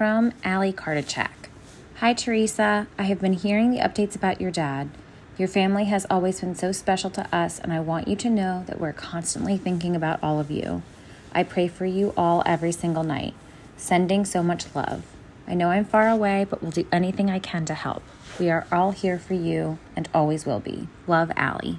from Alli Kartachak. Hi, Teresa. I have been hearing the updates about your dad. Your family has always been so special to us, and I want you to know that we're constantly thinking about all of you. I pray for you all every single night, sending so much love. I know I'm far away, but will do anything I can to help. We are all here for you and always will be. Love, Alli.